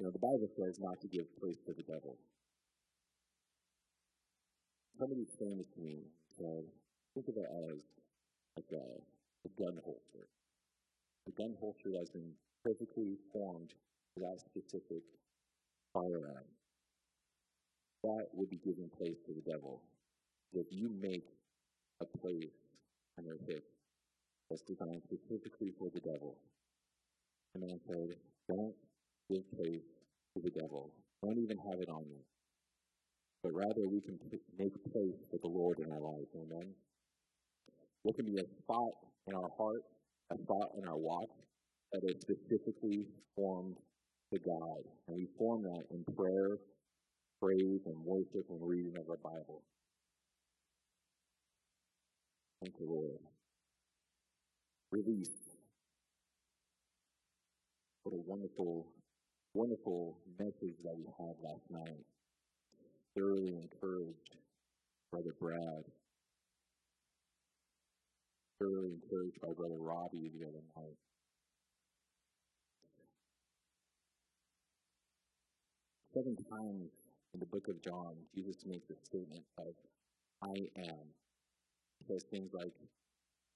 You know, the Bible says not to give place to the devil. Somebody explained to me said, think of it as like a, a gun holster. The gun holster has been perfectly formed for that specific firearm. That would be giving place to the devil. If you make a place on your hip that's designed specifically for the devil, the man said, don't give place to the devil. Don't even have it on you. But rather, we can make place for the Lord in our lives. Amen. There can be a spot in our heart, a spot in our walk that is specifically formed to God. And we form that in prayer, praise, and worship and reading of our Bible. Thank you, Lord. Release. What a wonderful, wonderful message that we had last night. Thoroughly encouraged Brother Brad thoroughly encouraged by Brother Robbie the other night. Seven times in the book of John, Jesus makes a statement of, I am. He says things like,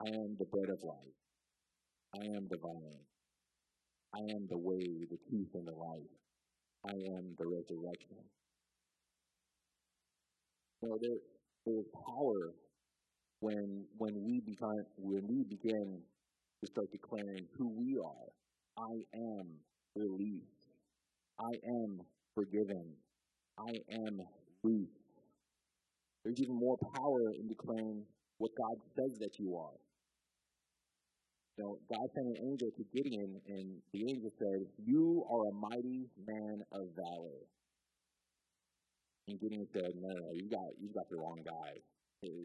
I am the bread of life. I am the vine. I am the way, the truth, and the life. I am the resurrection. You know, there, there's power when when we begin when we begin to start declaring who we are. I am released. I am forgiven. I am free. There's even more power in declaring what God says that you are. You know, God sent an angel to Gideon, and the angel said, You are a mighty man of valor. And Gideon said, No, no, you got you got the wrong guy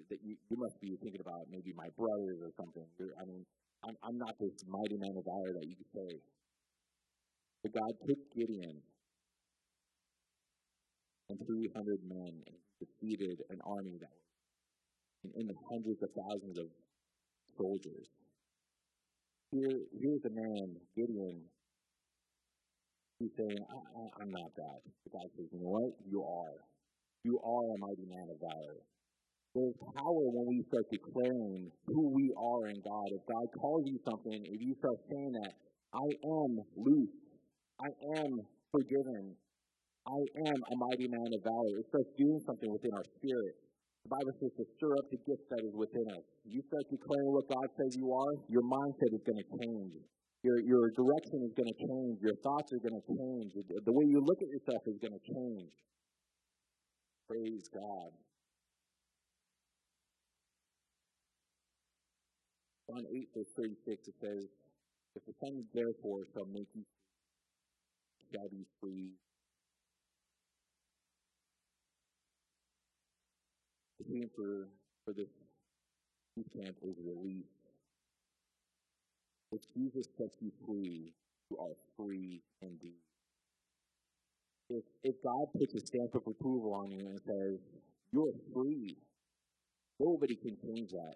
that you, you must be thinking about maybe my brothers or something. You're, I mean, I'm, I'm not this mighty man of valor that you could say. But God took Gideon and 300 men and defeated an army that was in, in the hundreds of thousands of soldiers. Here, here's a man, Gideon, who's saying, I, I, I'm not that. The God says, you know what? You are. You are a mighty man of valor. There's power when we start declaring who we are in God. If God calls you something, if you start saying that, I am loose, I am forgiven, I am a mighty man of valor, it starts doing something within our spirit. The Bible says to stir up the gift that is within us. You start declaring what God says you are, your mindset is going to change. Your, your direction is going to change. Your thoughts are going to change. The way you look at yourself is going to change. Praise God. John 8, verse 36, it says, If the Son therefore shall make you shall be free. Theme for, this camp is release. If Jesus sets you free, you are free indeed. If, if God puts a stamp of approval on you and says, You're free, nobody can change that.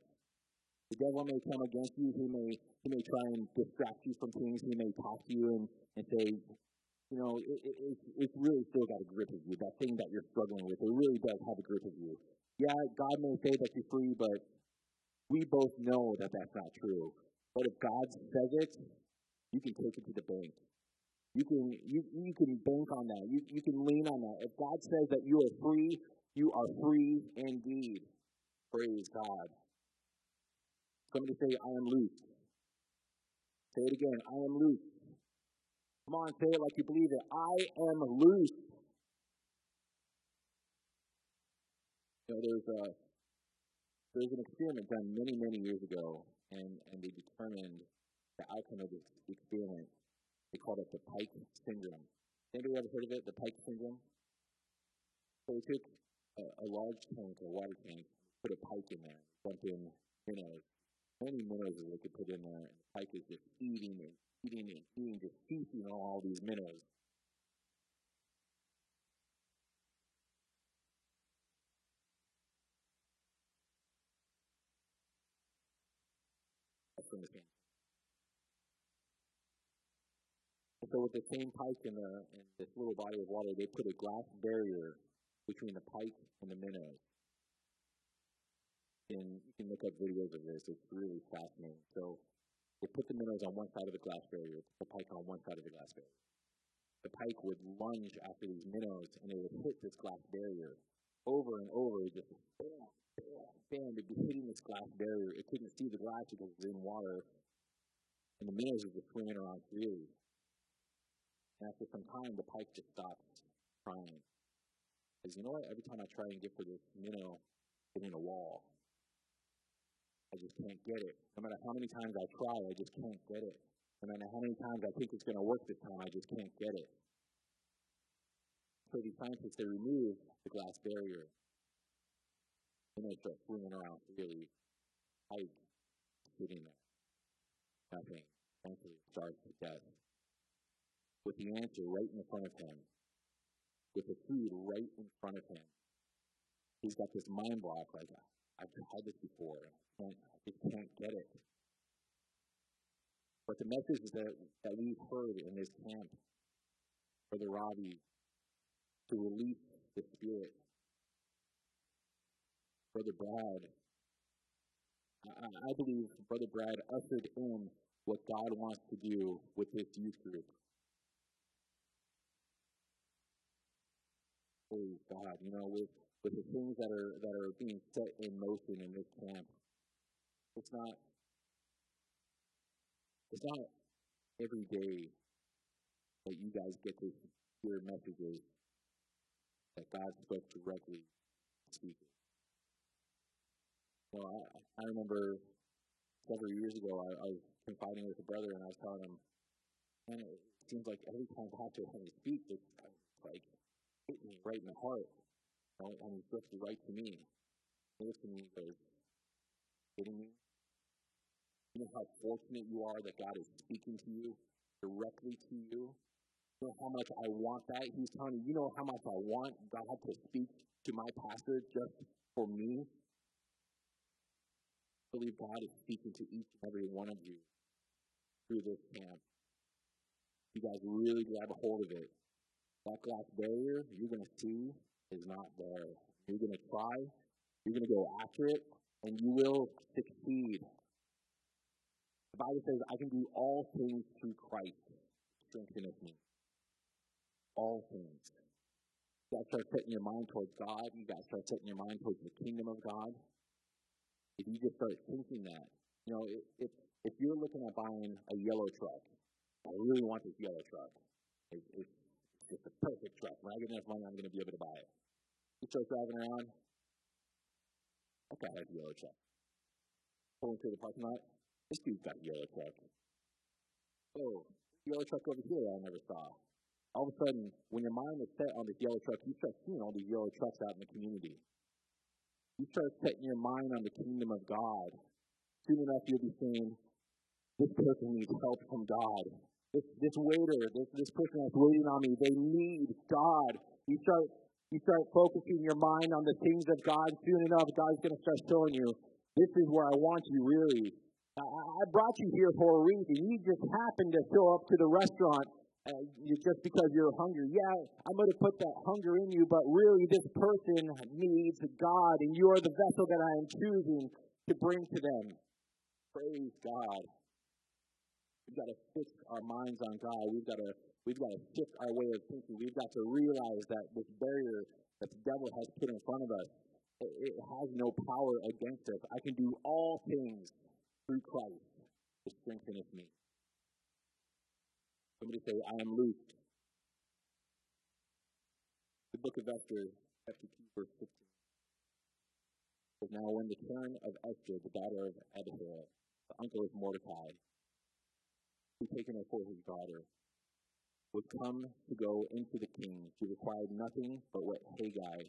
The devil may come against you. He may he may try and distract you from things. He may talk to you and, and say, you know, it, it, it's, it's really still got a grip of you. That thing that you're struggling with, it really does have a grip of you. Yeah, God may say that you're free, but we both know that that's not true. But if God says it, you can take it to the bank. You can you, you can bank on that. You, you can lean on that. If God says that you are free, you are free indeed. Praise God. Somebody say, I am loose. Say it again, I am loose. Come on, say it like you believe it. I am loose. Know, there's a there's an experiment done many, many years ago, and, and they determined the outcome of this experiment. They called it the Pike syndrome. Anybody ever heard of it, the Pike syndrome? So they took a, a large tank, a water tank, put a pike in there, dumped in, know, many minnows that they could put in there. And the pike is just eating and eating and eating, just feasting on all these minnows. Can. so with the same pike in the in this little body of water, they put a glass barrier between the pike and the minnows. And you can look up videos of this. It's really fascinating. So they put the minnows on one side of the glass barrier, the pike on one side of the glass barrier. The pike would lunge after these minnows, and it would hit this glass barrier over and over. Just bam, bam. It'd be hitting this glass barrier. It couldn't see the glass because it was in water, and the minnows were just swimming around freely. And after some time, the pike just stopped trying. Because you know what? Every time I try and get for this minnow hitting a wall, I just can't get it. No matter how many times I try, I just can't get it. No matter how many times I think it's going to work this time, I just can't get it. So these scientists, they remove the glass barrier. And they start swimming around freely. Pike sitting there. Nothing. Eventually starves to death with the answer right in front of him, with the food right in front of him. He's got this mind block, like, I've tried this before. I, can't, I just can't get it. But the message that, that we've heard in this camp, for the Robbie, to release the Spirit, Brother Brad, I, I believe Brother Brad ushered in what God wants to do with this youth group. praise God. You know, with with the things that are that are being set in motion in this camp, it's not it's not every day that you guys get to hear messages that God spoke directly speaking. You know, I, I remember several years ago I, I was confiding with a brother and I was telling him, and it seems like every time Pastor Henry speaks, it's like hit me right in the heart. You know, and he spoke right to me. He looked at me and goes, kidding me? You know how fortunate you are that God is speaking to you directly to you? You know how much I want that? He's telling me, you know how much I want God to speak to my pastor just for me? Believe God is speaking to each and every one of you through this camp. You guys really grab a hold of it that glass barrier you're going to see is not there. You're going to try, you're going to go after it, and you will succeed. The Bible says, I can do all things through Christ, strengtheneth me. All things. You to start setting your mind towards God. You to start setting your mind towards the kingdom of God. If you just start thinking that, you know, if if you're looking at buying a yellow truck, I really want this yellow truck. It, it's it's the perfect truck. When I get enough money, I'm going to be able to buy it. You start driving around. Okay, I have a yellow truck. Pulling through the parking lot. This dude's got a yellow truck. Oh, yellow truck over here I never saw. All of a sudden, when your mind is set on this yellow truck, you start seeing all these yellow trucks out in the community. You start setting your mind on the kingdom of God. Soon enough, you'll be saying, this person needs help from God this, this waiter, this, this person that's waiting on me, they need God. You start, you start focusing your mind on the things of God. Soon enough, God's going to start showing you, this is where I want you really. I brought you here for a reason. You just happened to show up to the restaurant uh, just because you're hungry. Yeah, I'm going to put that hunger in you, but really, this person needs God, and you are the vessel that I am choosing to bring to them. Praise God. We've got to fix our minds on God. We've got to we've got to shift our way of thinking. We've got to realize that this barrier that the devil has put in front of us, it, it has no power against us. I can do all things through Christ to strengtheneth me. Somebody say, I am loosed. The book of Esther, chapter 2, verse 15. Says, now when the turn of Esther, the daughter of Abihail, the uncle of Mordecai, who taken her for his daughter, would come to go into the king. She required nothing but what Hegai,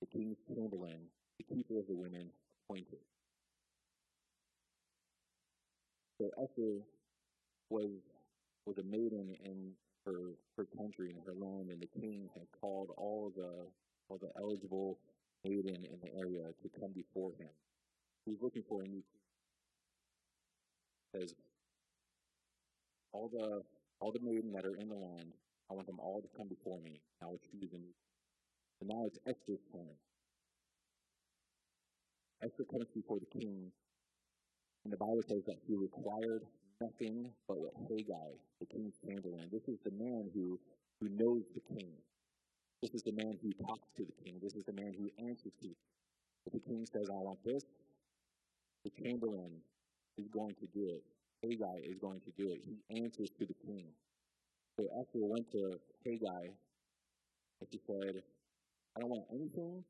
the king's chamberlain, the keeper of the women, appointed. So Esther was was a maiden in her her country and her land, and the king had called all the all the eligible maiden in the area to come before him. He was looking for a new queen. Says all the all the maiden that are in the land, I want them all to come before me. I will choose a new. So now it's Esther's turn. Esther comes before the king, and the Bible says that he required nothing but what Hegai, the king's chamberlain. This is the man who, who knows the king. This is the man who talks to the king. This is the man who answers to. the If the king says, I want this, the chamberlain is going to do it. Hegai is going to do it. He answers to the king. So Esther went to Hegai and she said, I don't want anything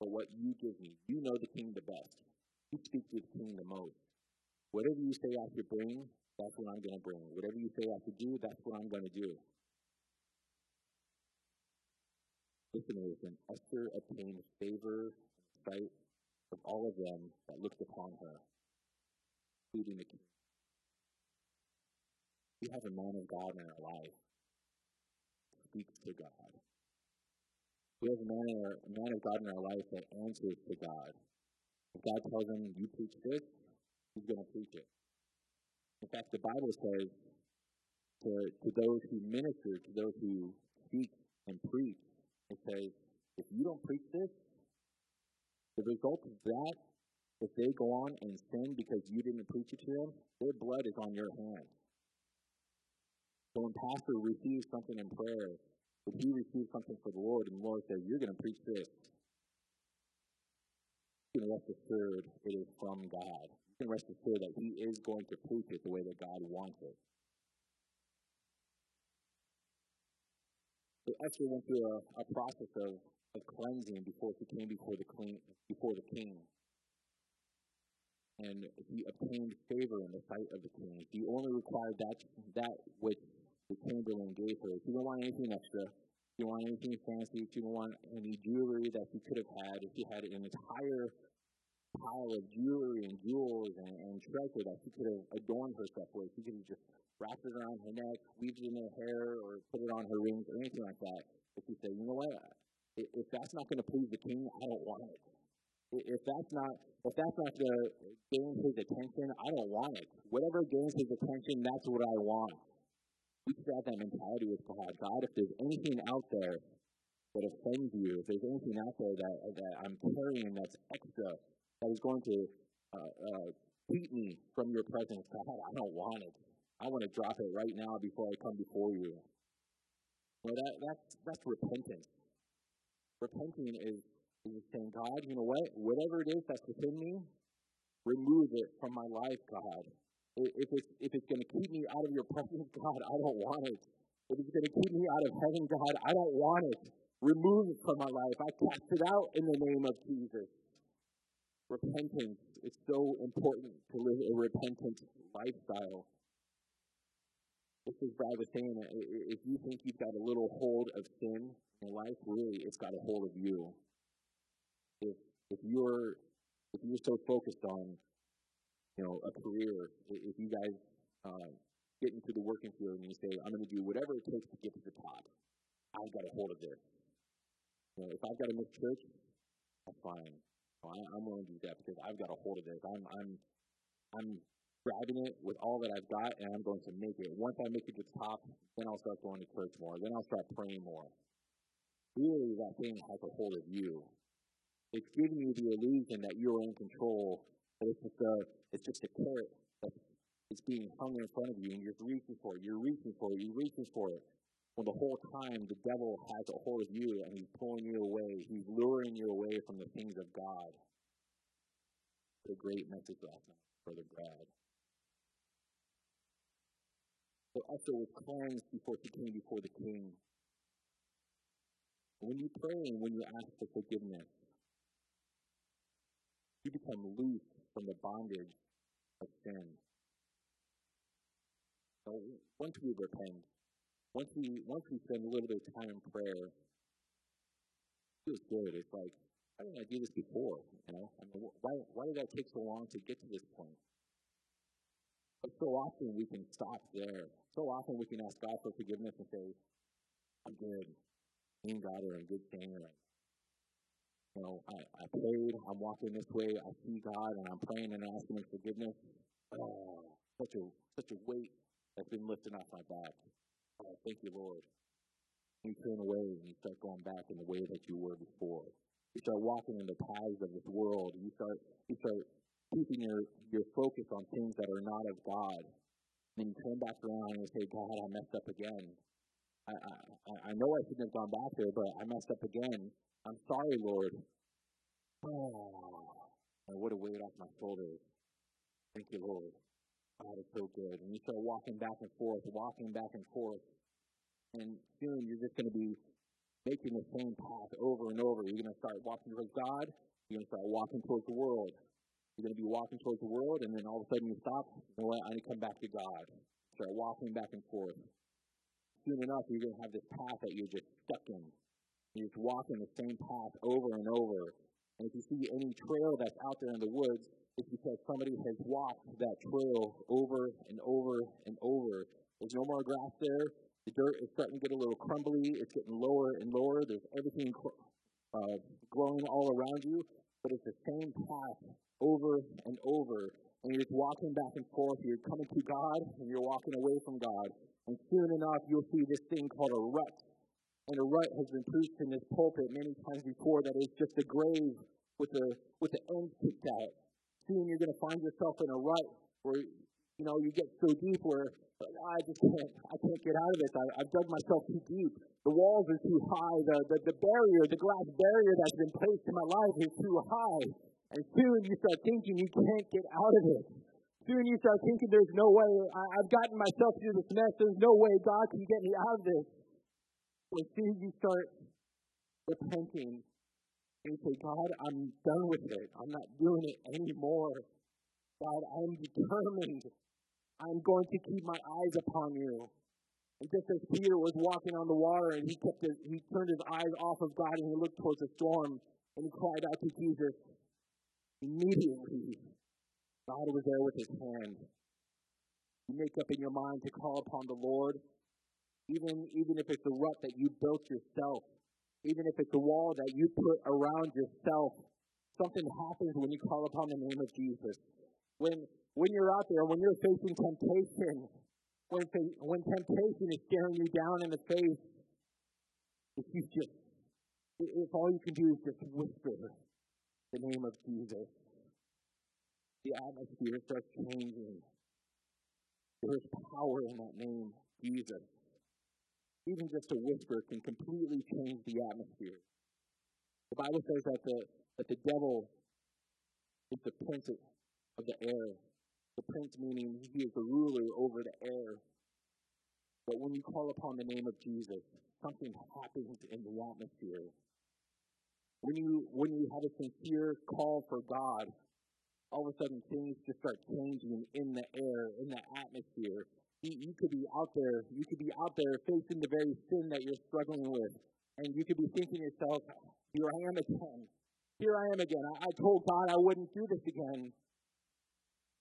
but what you give me. You know the king the best. You speak to the king the most. Whatever you say I should bring, that's what I'm going to bring. Whatever you say I have to do, that's what I'm going to do. Listen, listen. Esther obtained favor sight of all of them that looked upon her, including the king. We have a man of God in our life. Speaks to God. We have a man, our, a man of God in our life that answers to God. If God tells him, you preach this, he's going to preach it. In fact, the Bible says to, to those who minister, to those who speak and preach, it says, if you don't preach this, the result of that, if they go on and sin because you didn't preach it to them, their blood is on your hands. So when pastor receives something in prayer, if he receives something for the Lord and the Lord says, You're going to preach this, you can rest assured it is from God. Can rest assured that he is going to preach it the way that God wants it. So Esther went through a, a process of, of cleansing before she came before the, clean, before the king and he obtained favor in the sight of the king. He only required that that which the chamberlain gave her. She didn't want anything extra. She didn't want anything fancy. She didn't want any jewelry that she could have had. If she had an entire pile of jewelry and jewels and, and treasure that she could have adorned herself with. She could have just wrapped it around her neck, weaved it in her hair, or put it on her rings, or anything like that. But she said, you know what? If that's not going to please the king, I don't want it. If that's not if that's not to gain his attention, I don't want it. Whatever gains his attention, that's what I want. We should have that mentality with God. God, if there's anything out there that offends you, if there's anything out there that, that I'm carrying that's extra, that is going to uh, uh, keep me from your presence, God, I don't want it. I want to drop it right now before I come before you. Well, that, that's, that's repentance. Repenting is, is saying, God, you know what? Whatever it is that's within me, remove it from my life, God. If it's, if it's going to keep me out of your presence, God, I don't want it. If it's going to keep me out of heaven, God, I don't want it. Remove it from my life. I cast it out in the name of Jesus. Repentance. It's so important to live a repentant lifestyle. This is Brad was saying, if you think you've got a little hold of sin in life, really, it's got a hold of you. If if you're if you're so focused on you know, a career, if you guys uh, get into the working field and you say, I'm going to do whatever it takes to get to the top, I've got a hold of this. You know, if I've got to miss church, that's fine. I, I'm willing to do that because I've got a hold of this. I'm, I'm, I'm grabbing it with all that I've got, and I'm going to make it. Once I make it to the top, then I'll start going to church more. Then I'll start praying more. Really, that thing has a hold of you. It's giving you the illusion that you're in control but it's just a, it's just a carrot that's being hung in front of you, and you're reaching for it. You're reaching for it. You're reaching for it. When the whole time the devil has a hold of you and he's pulling you away, he's luring you away from the things of God. The great message last night, Brother Brad. So Esther was cleansed before she came before the king. When you pray and when you ask for forgiveness, you become loose from the bondage of sin. So once we repent, once we once we spend a little bit of time in prayer, it feels good. It's like, why didn't I do this before? You know, I mean, why why did that take so long to get to this point? But so often we can stop there. So often we can ask God for forgiveness and say, I'm good. Me and God are in good standing you know, I, I prayed, I'm walking this way, I see God, and I'm praying and asking Him forgiveness. Oh, such a such a weight that's been lifted off my back. Oh, thank you, Lord. And you turn away and you start going back in the way that you were before. You start walking in the paths of this world. You start you start keeping your, your focus on things that are not of God. And you turn back around and say, God, I messed up again. I, I, I know I shouldn't have gone back there, but I messed up again. I'm sorry, Lord. Oh, and what a weight off my shoulders. Thank you, Lord. God is so good. And you start walking back and forth, walking back and forth. And soon you're just going to be making the same path over and over. You're going to start walking towards God. You're going to start walking towards the world. You're going to be walking towards the world, and then all of a sudden you stop. You know what? I need to come back to God. Start walking back and forth. Soon enough, you're going to have this path that you're just stuck in. You're just walking the same path over and over. And if you see any trail that's out there in the woods, it's because somebody has walked that trail over and over and over. There's no more grass there. The dirt is starting to get a little crumbly. It's getting lower and lower. There's everything uh, growing all around you, but it's the same path over and over. And you're just walking back and forth. You're coming to God and you're walking away from God. And soon enough, you'll see this thing called a rut and a rut has been preached in this pulpit many times before that it's just a grave with the with the end kicked out. Soon you're going to find yourself in a rut where you know you get so deep where I just can't I can't get out of this. I, I've dug myself too deep. The walls are too high. The, the the barrier, the glass barrier that's been placed in my life is too high. And soon you start thinking you can't get out of it. Soon you start thinking there's no way I, I've gotten myself through this mess. There's no way God can get me out of this as soon you start repenting and say, God, I'm done with it. I'm not doing it anymore. God, I'm determined. I'm going to keep my eyes upon you. And just as Peter was walking on the water and he kept his, he turned his eyes off of God and he looked towards the storm and he cried out to Jesus, immediately God was there with his hand. You make up in your mind to call upon the Lord even, even if it's a rut that you built yourself, even if it's a wall that you put around yourself, something happens when you call upon the name of Jesus. When, when you're out there, when you're facing temptation, when, when temptation is staring you down in the face, if you just, if all you can do is just whisper the name of Jesus, the atmosphere starts changing. There's power in that name, Jesus even just a whisper can completely change the atmosphere. The Bible says that the, that the devil is the prince of the air. The prince meaning he is the ruler over the air. But when you call upon the name of Jesus, something happens in the atmosphere. When you when you have a sincere call for God, all of a sudden things just start changing in the air, in the atmosphere you, could be out there, you could be out there facing the very sin that you're struggling with. And you could be thinking to yourself, here I am again. Here I am again. I, I told God I wouldn't do this again.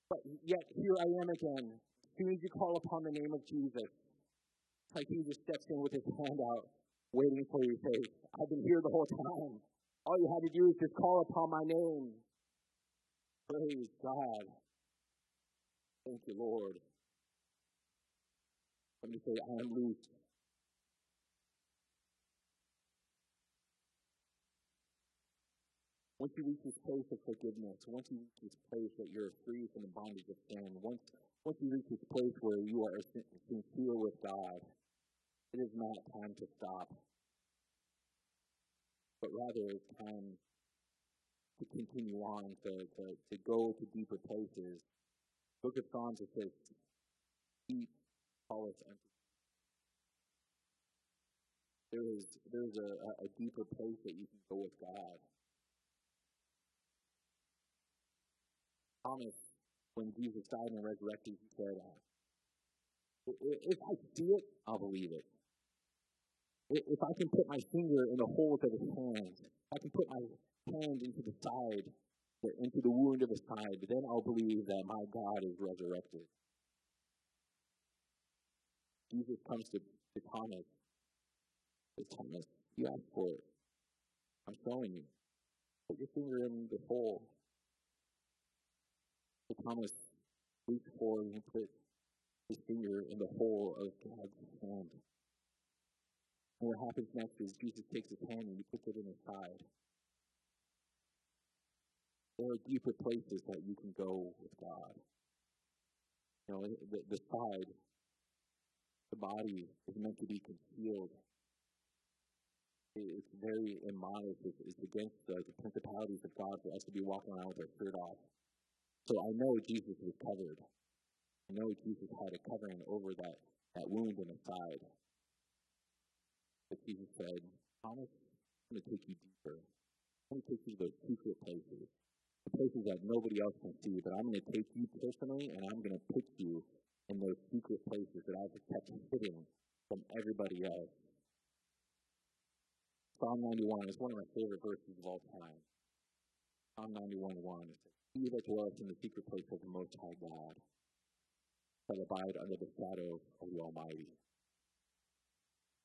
But yet here I am again. As soon as you call upon the name of Jesus, it's like he just steps in with his hand out, waiting for you to say, I've been here the whole time. All you had to do is just call upon my name. Praise God. Thank you, Lord. Let me say, I am loose. Once you reach this place of forgiveness, once you reach this place that you're free from the bondage of sin, once, once you reach this place where you are sincere with God, it is not time to stop, but rather it's time to continue on, to, to, to go to deeper places. Book of Psalms, it says, keep call us empty. There is there's a, a deeper place that you can go with God. Thomas, when Jesus died and resurrected, he said, "If I see it, I'll believe it. If I can put my finger in the hole of his hands, I can put my hand into the side, into the wound of his side, then I'll believe that my God is resurrected." Jesus comes to, to Thomas. Says, Thomas, you asked for it. I'm showing you. Put your finger in the hole. So Thomas reached forward and put his finger in the hole of God's hand. And what happens next is Jesus takes his hand and he puts it in his side. There are deeper places that you can go with God. You know, the, the side, the body is meant to be concealed. It's very immodest. It's, it's against the, the principalities of God for us to be walking around with our shirt off. So I know Jesus was covered. I know Jesus had a covering over that, that wound in the side. But Jesus said, Thomas, I'm going to take you deeper. I'm going to take you to those secret places, the places that nobody else can see. But I'm going to take you personally, and I'm going to put you in those secret places that I've kept hidden from everybody else. Psalm 91 is one of my favorite verses of all time. Psalm 91 1 says, He that dwelleth in the secret place of the Most High God shall abide under the shadow of the Almighty.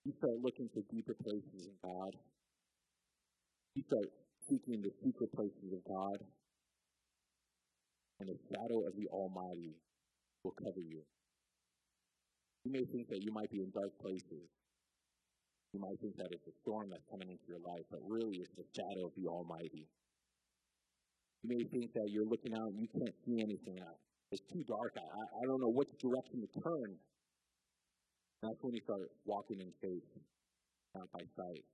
You start looking for deeper places in God. You start seeking the secret places of God, and the shadow of the Almighty will cover you. You may think that you might be in dark places. You might think that it's a storm that's coming into your life, but really it's the shadow of the Almighty. You may think that you're looking out and you can't see anything out. It's too dark. I, I don't know which direction to turn. That's when you start walking in faith, not by sight.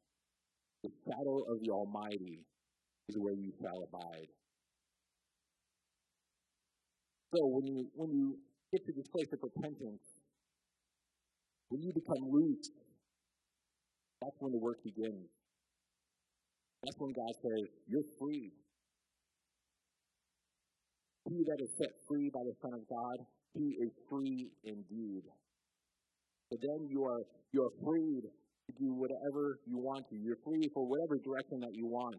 The shadow of the Almighty is where you shall abide. So when you when you get to this place of repentance, when you become loose, that's when the work begins. That's when God says, You're free. He that is set free by the Son of God, he is free indeed. But then you are you are freed to do whatever you want to. You're free for whatever direction that you want.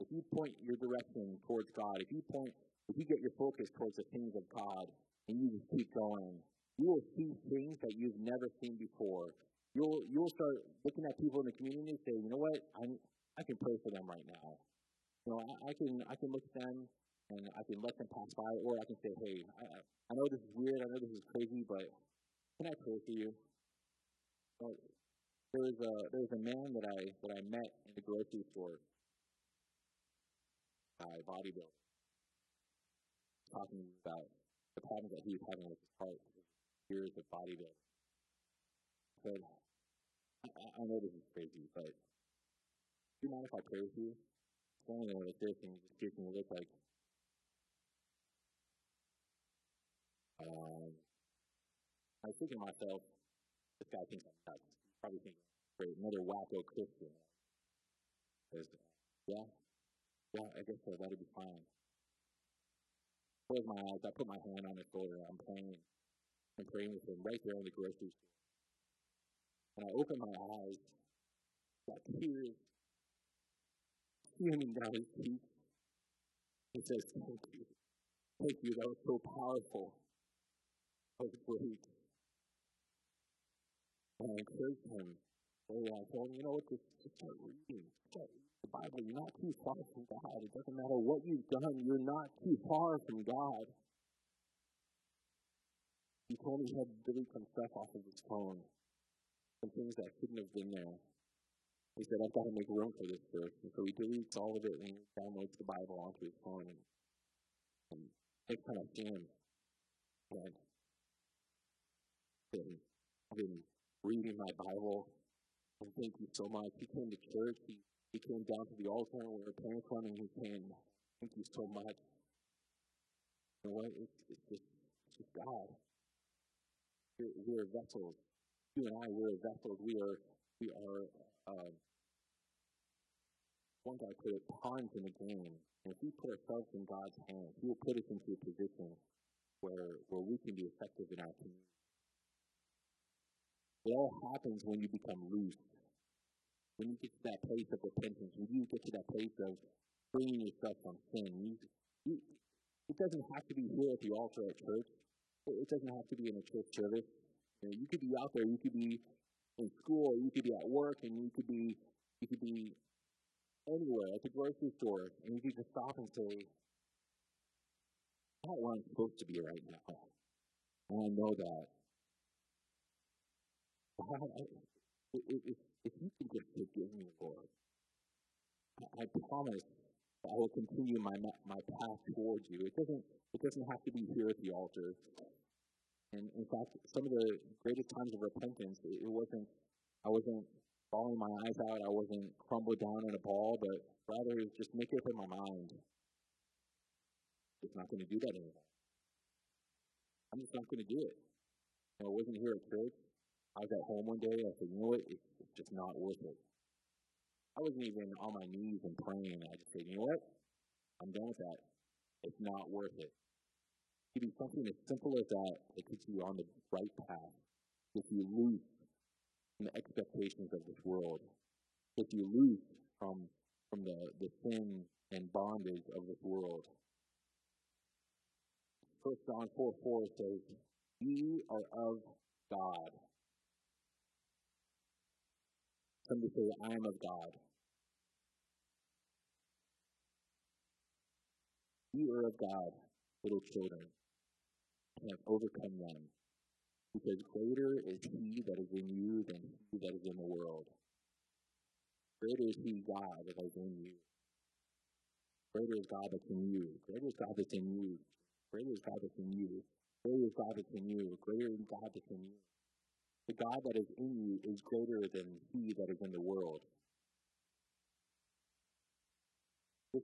If you point your direction towards God, if you point you get your focus towards the things of God and you just keep going, you will see things that you've never seen before. You'll you'll start looking at people in the community and say, you know what, I I can pray for them right now. You know, I, I can I can look at them and I can let them pass by, or I can say, hey, I, I know this is weird, I know this is crazy, but can I pray for you? So, there was a there was a man that I that I met in the grocery store. Uh, Guy, bodybuilder, talking about the problems that he was having with his heart, years of bodybuilding. Said, I, I know this is crazy, but do you mind if I pray with you? Standing there like this, and just gives me look like, Um, I was thinking to myself, this guy thinks I'm nuts. He's probably thinking, great, another wacko Christian. Yeah, yeah, I guess so. That'll be fine. Close my eyes. I put my hand on his shoulder. I'm praying. I'm praying with him right there in the grocery store. And I open my eyes, got tears streaming down his cheeks. He says, Thank you. Thank you. That was so powerful That was great. And I encouraged him. Oh, so I told him, you know what, just, just start reading. Start reading the Bible. You're not too far from God. It doesn't matter what you've done, you're not too far from God. He told me he had to delete some stuff off of his phone, some things that shouldn't have been there. He said, I've got to make room for this verse. And so he deletes all of it and downloads the Bible onto his phone. And, and next time I see him, been, been reading my Bible. And thank you so much. He came to church. He, he came down to the altar and we were praying for him, and he came. Thank you so much. You know what? It's, it's just it's just God. We're, we're vessels. You and I, we're vessels. We are we are uh, one guy put it pawns in the game. And if we put ourselves in God's hands, He will put us into a position where where we can be effective in our community. It all happens when you become loose. When you get to that place of repentance, when you get to that place of freeing yourself from sin. You, you, it doesn't have to be here at the altar at church. It doesn't have to be in a church service. You, know, you could be out there. You could be in school. You could be at work, and you could be you could be anywhere at the grocery store, and you could just stop and say, "I'm not where I'm supposed to be right now." And I know that. if, if you can just forgive me, Lord, I, I promise I will continue my my path towards you. It doesn't it doesn't have to be here at the altar. And in fact, some of the greatest times of repentance, it, it wasn't I wasn't bawling my eyes out, I wasn't crumbled down in a ball, but rather just make it up in my mind. It's not going to do that anymore. I'm just not going to do it. You know, I wasn't here at church. I was at home one day. I said, you know what? It's, just not worth it. I wasn't even on my knees and praying. I just said, you know what? I'm done with that. It's not worth it. It be something as simple as that that keeps you on the right path. If you loose from the expectations of this world, if you loose from from the, the sin and bondage of this world. First John 4 4 says, Ye are of God. Somebody say, I am of God. You are of God, little children, and have overcome them, because greater is He that is in you than He that is in the world. Greater is He, God, that is in you. Greater is God that's in you. Greater is God that's in you. Greater is God that's in you. Greater is God that's in you. Greater is God that's in you. The God that is in you is greater than he that is in the world. This,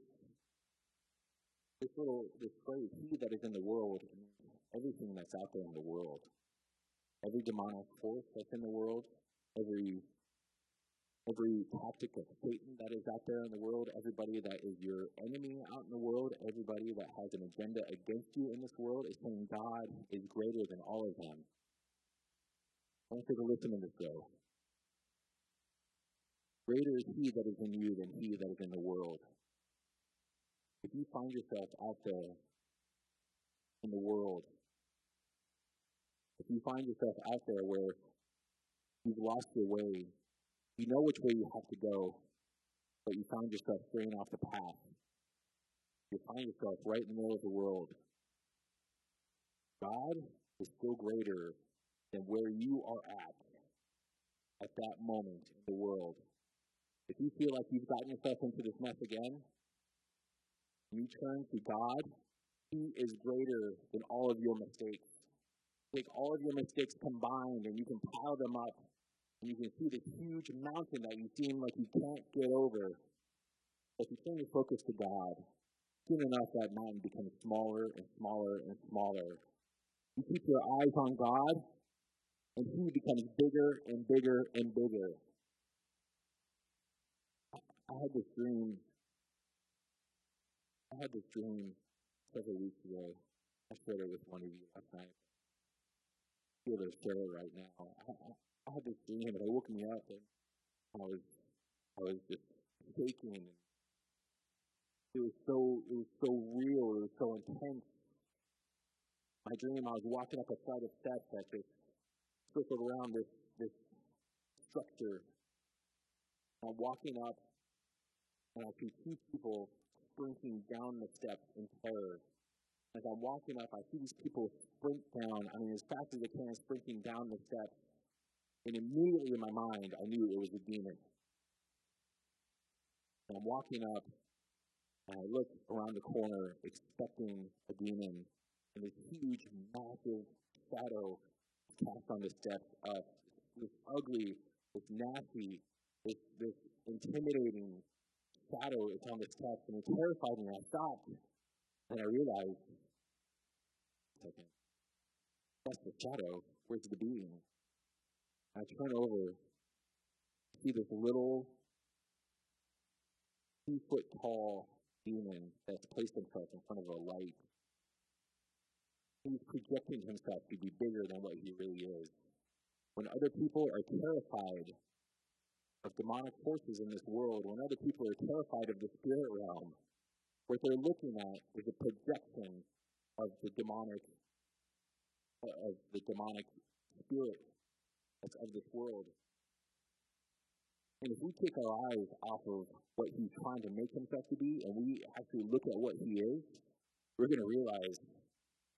this little this phrase, he that is in the world, everything that's out there in the world. Every demonic force that's in the world, every every tactic of Satan that is out there in the world, everybody that is your enemy out in the world, everybody that has an agenda against you in this world is saying God is greater than all of them. I want you to listen to this though. Greater is he that is in you than he that is in the world. If you find yourself out there in the world, if you find yourself out there where you've lost your way, you know which way you have to go, but you find yourself straying off the path. You find yourself right in the middle of the world. God is still greater than where you are at at that moment in the world. If you feel like you've gotten yourself into this mess again, you turn to God. He is greater than all of your mistakes. Take all of your mistakes combined and you can pile them up and you can see this huge mountain that you seem like you can't get over. But if you turn your focus to God, soon enough that mountain becomes smaller and smaller and smaller. You keep your eyes on God, and He becomes bigger and bigger and bigger. I had this dream. I had this dream several weeks ago. I shared it with one of you last night. I feel share it right now. I, I, had this dream and it woke me up and I was I was just shaking and it was so it was so real, it was so intense. My dream I was walking up a flight of steps that just circled around this this structure. I'm walking up and I see two people sprinting down the steps in terror. As I'm walking up, I see these people sprint down, I mean, as fast as they can, sprinting down the steps. And immediately in my mind, I knew it was a demon. And I'm walking up, and I look around the corner expecting a demon, and this huge, massive shadow cast on the steps up. This ugly, this nasty, this, this intimidating shadow is on the steps, and it terrified me. I stopped, and I realized, second, that's the shadow. Where's the being? I turn over, see this little two foot tall demon that's placed himself in front of a light. He's projecting himself to be bigger than what he really is. When other people are terrified of demonic forces in this world, when other people are terrified of the spirit realm, what they're looking at is a projection of the demonic of the demonic spirit of this world. And if we take our eyes off of what he's trying to make himself to be, and we actually look at what he is, we're going to realize,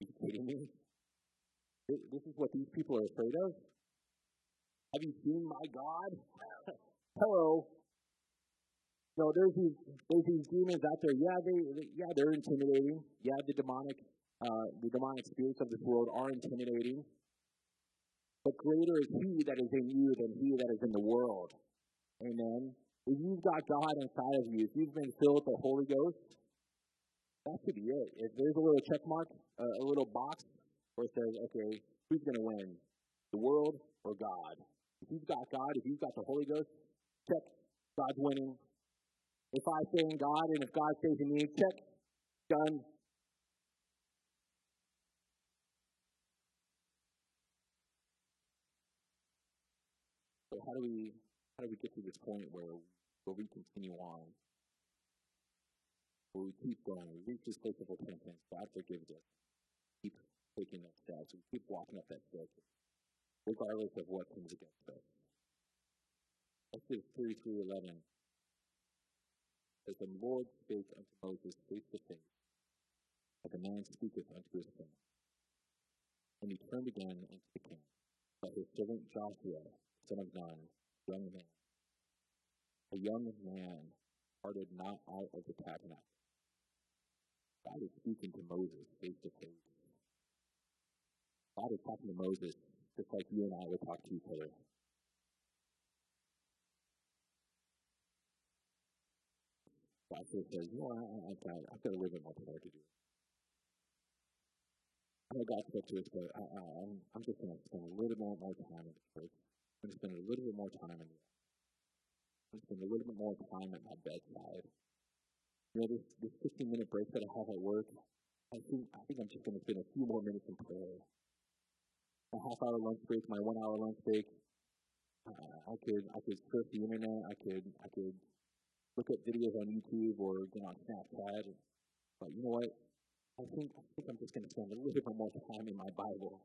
are you kidding me? This is what these people are afraid of? Have you seen my God? Hello. So there's these there's these demons out there. Yeah, they, they yeah they're intimidating. Yeah, the demonic uh, the demonic spirits of this world are intimidating. But greater is He that is in you than He that is in the world. Amen. If you've got God inside of you, if you've been filled with the Holy Ghost, that should be it. If there's a little check mark, uh, a little box where it says, okay, who's going to win? The world or God? If you've got God, if you've got the Holy Ghost, check, God's winning. If I stay in God and if God stays in me, check, done. So how do we how do we get to this point where where we continue on? We keep going, we reach this place of repentance, God forgives us. Keep taking that steps, we keep walking up that step, regardless of what comes against us. Exodus 3 through 11 As the Lord spake unto Moses face to face, as a man speaketh unto his son. And he turned again unto the king, but his servant Joshua, son of Nun, young man. A young man parted not out of the tabernacle. God is speaking to Moses face to face. God is talking to Moses just like you and I would talk to each other. God says, you know, I, I've, got, I've got a little bit more prayer to do. I know God spoke to us, but I, I, I'm, I'm just going to spend a little bit more time in the church. I'm going to spend a little bit more time in the I'm going to spend a little bit more time at my bedside. You know, this, this 15 minute break that I have at work, I think, I think I'm just going to spend a few more minutes in prayer. My half hour lunch break, my one hour lunch break, uh, I could I could surf the internet, I could I could look at videos on YouTube or get on Snapchat. But you know what? I think I think I'm just going to spend a little bit more time in my Bible.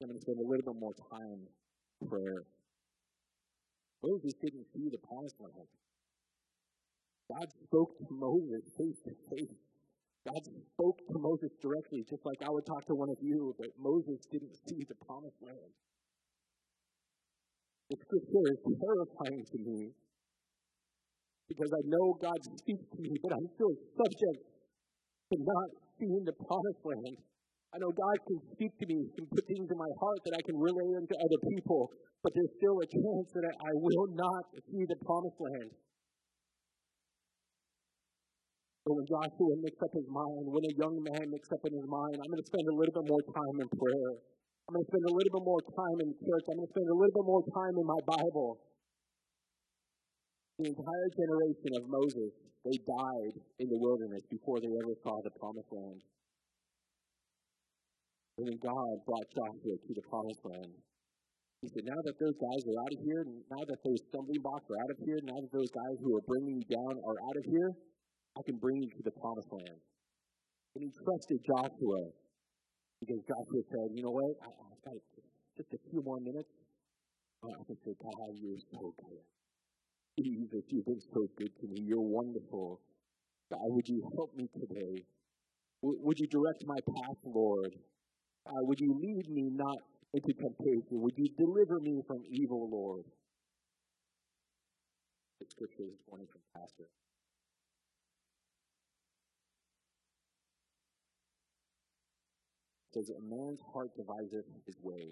I'm going to spend a little bit more time prayer. Moses didn't see the promised land. God spoke to Moses face to face. God spoke to Moses directly, just like I would talk to one of you, but Moses didn't see the promised land. The scripture is terrifying to me because I know God speaks to me, but I'm still subject to not seeing the promised land. I know God can speak to me, and put things in my heart that I can relay into other people, but there's still a chance that I will not see the promised land. But when Joshua makes up his mind, when a young man makes up in his mind, I'm going to spend a little bit more time in prayer. I'm going to spend a little bit more time in church. I'm going to spend a little bit more time in my Bible. The entire generation of Moses, they died in the wilderness before they ever saw the promised land. And then God brought Joshua to the promised land. He said, now that those guys are out of here, now that those stumbling blocks are out of here, now that those guys who are bringing you down are out of here, I can bring you to the promised land. And he trusted Joshua because Joshua said, you know what, I, have got just a few more minutes. I can say, God, you're so good. Jesus, you've been so good to me. You're wonderful. God, would you help me today? would you direct my path, Lord? Uh, would you lead me not into temptation? Would you deliver me from evil, Lord? The scripture this morning from Pastor. Says, A man's heart deviseth his way,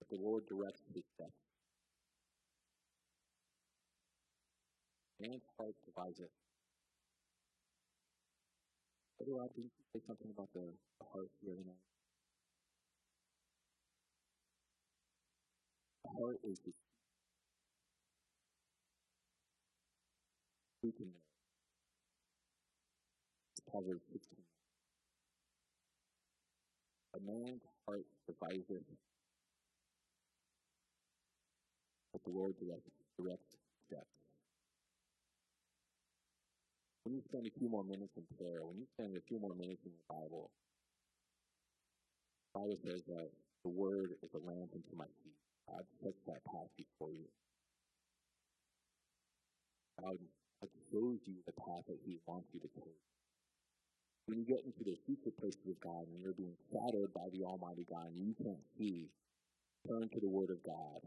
but the Lord directs his steps. Man's heart deviseth. Rob, didn't you say something about the, the heart here tonight? The heart is the we can know. Man's heart deviseth, but the Lord directs, directs steps when you spend a few more minutes in prayer, when you spend a few more minutes in the Bible, the Bible says that the Word is a lamp unto my feet. God sets that path before you. God shows you the path that He wants you to take. When you get into the secret places of God, and you're being shadowed by the Almighty God and you can't see, turn to the Word of God.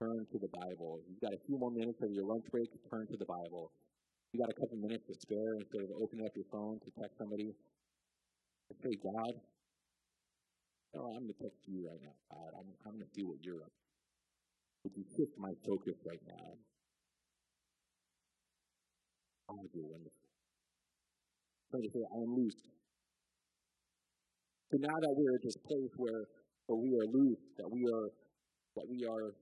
Turn to the Bible. You've got a few more minutes of your lunch break, turn to the Bible. You got a couple minutes to spare instead of opening up your phone to text somebody. Say, God, oh, I'm going to text you right now, God. I'm, I'm going to see what you're up to. Would you shift my focus right now? God, you're wonderful. To say, I am loose. So now that we're at this place where, where we are loose, that we are that we are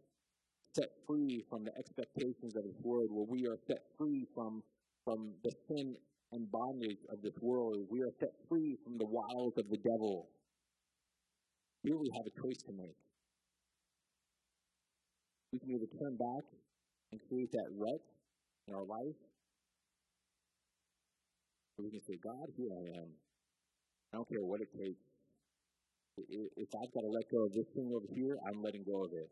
set free from the expectations of this world, where we are set free from from the sin and bondage of this world, we are set free from the wiles of the devil. Here we have a choice to make. We can either turn back and create that rut in our life, or we can say, God, here I am. I don't care what it takes. If I've got to let go of this thing over here, I'm letting go of it.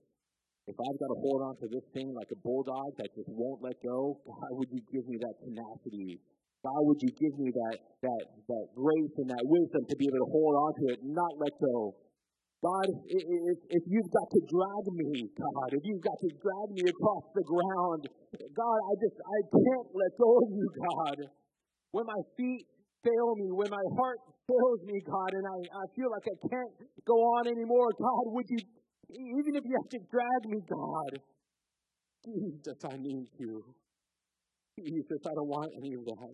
If I've got to hold on to this thing like a bulldog that just won't let go, God, would you give me that tenacity? God, would you give me that that that grace and that wisdom to be able to hold on to it and not let go? God, if, if you've got to drag me, God, if you've got to drag me across the ground, God, I just I can't let go of you, God. When my feet fail me, when my heart fails me, God, and I, I feel like I can't go on anymore, God, would you, even if you have to drag me, God, Jesus, I need you. Jesus, I don't want any of that.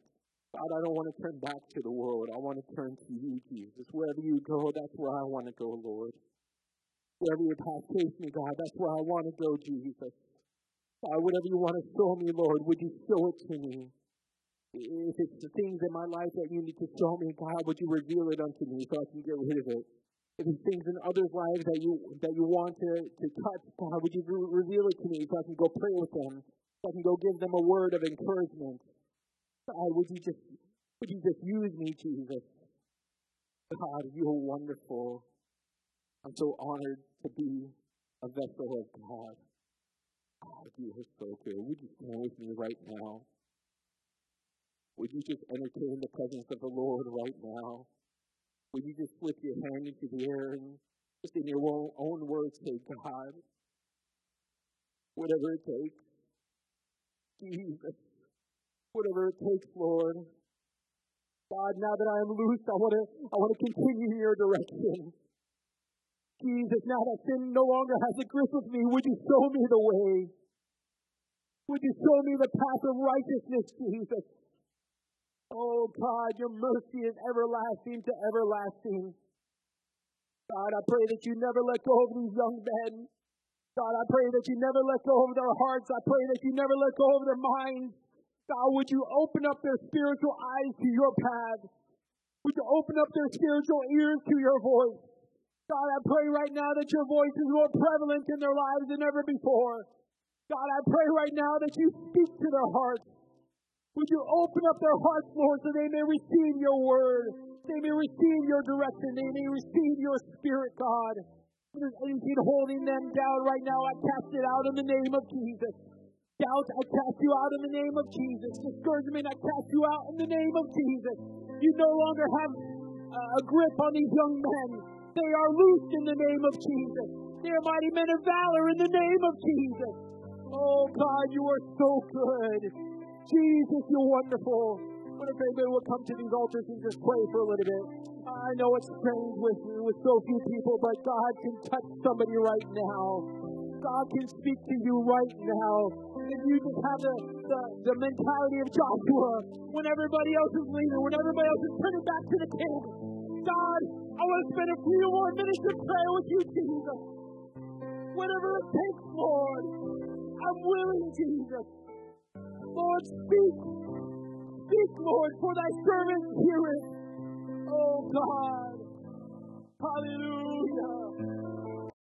God, I don't want to turn back to the world. I want to turn to you, Jesus. Wherever you go, that's where I want to go, Lord. Wherever your path takes me, God, that's where I want to go, Jesus. God, whatever you want to show me, Lord, would you show it to me? If it's the things in my life that you need to show me, God, would you reveal it unto me so I can get rid of it? If it's things in others' lives that you that you want to, to touch, God, would you reveal it to me so I can go pray with them, so I can go give them a word of encouragement? God, would you just would you just use me, Jesus? God, you are wonderful. I'm so honored to be a vessel of God. God, you are so good. Would you stand with me right now? Would you just entertain the presence of the Lord right now? Would you just flip your hand into the air and just in your own, words say, God, whatever it takes, Jesus, whatever it takes, Lord. God, now that I am loose, I want to I want to continue in your direction. Jesus, now that sin no longer has a grip of me, would you show me the way? Would you show me the path of righteousness, Jesus? Oh God, your mercy is everlasting to everlasting. God, I pray that you never let go of these young men. God, I pray that you never let go of their hearts. I pray that you never let go of their minds. God, would you open up their spiritual eyes to your path? Would you open up their spiritual ears to your voice? God, I pray right now that your voice is more prevalent in their lives than ever before. God, I pray right now that you speak to their hearts. Would you open up their hearts, Lord, so they may receive your word? They may receive your direction. They may receive your spirit, God. If there's anything holding them down right now, I cast it out in the name of Jesus. Doubt, I cast you out in the name of Jesus. Discouragement, I cast you out in the name of Jesus. You no longer have uh, a grip on these young men. They are loosed in the name of Jesus. They are mighty men of valor in the name of Jesus. Oh God, you are so good. Jesus, you're wonderful. What if anybody will come to these altars and just pray for a little bit? I know it's strange with, with so few people, but God can touch somebody right now. God can speak to you right now. If you just have the, the, the mentality of Joshua, when everybody else is leaving, when everybody else is turning back to the king, God, I want to spend a few more minutes of prayer with you, Jesus. Whatever it takes, Lord, I'm willing, Jesus. Lord, speak. Speak, Lord, for thy servant heareth. Oh God. Hallelujah.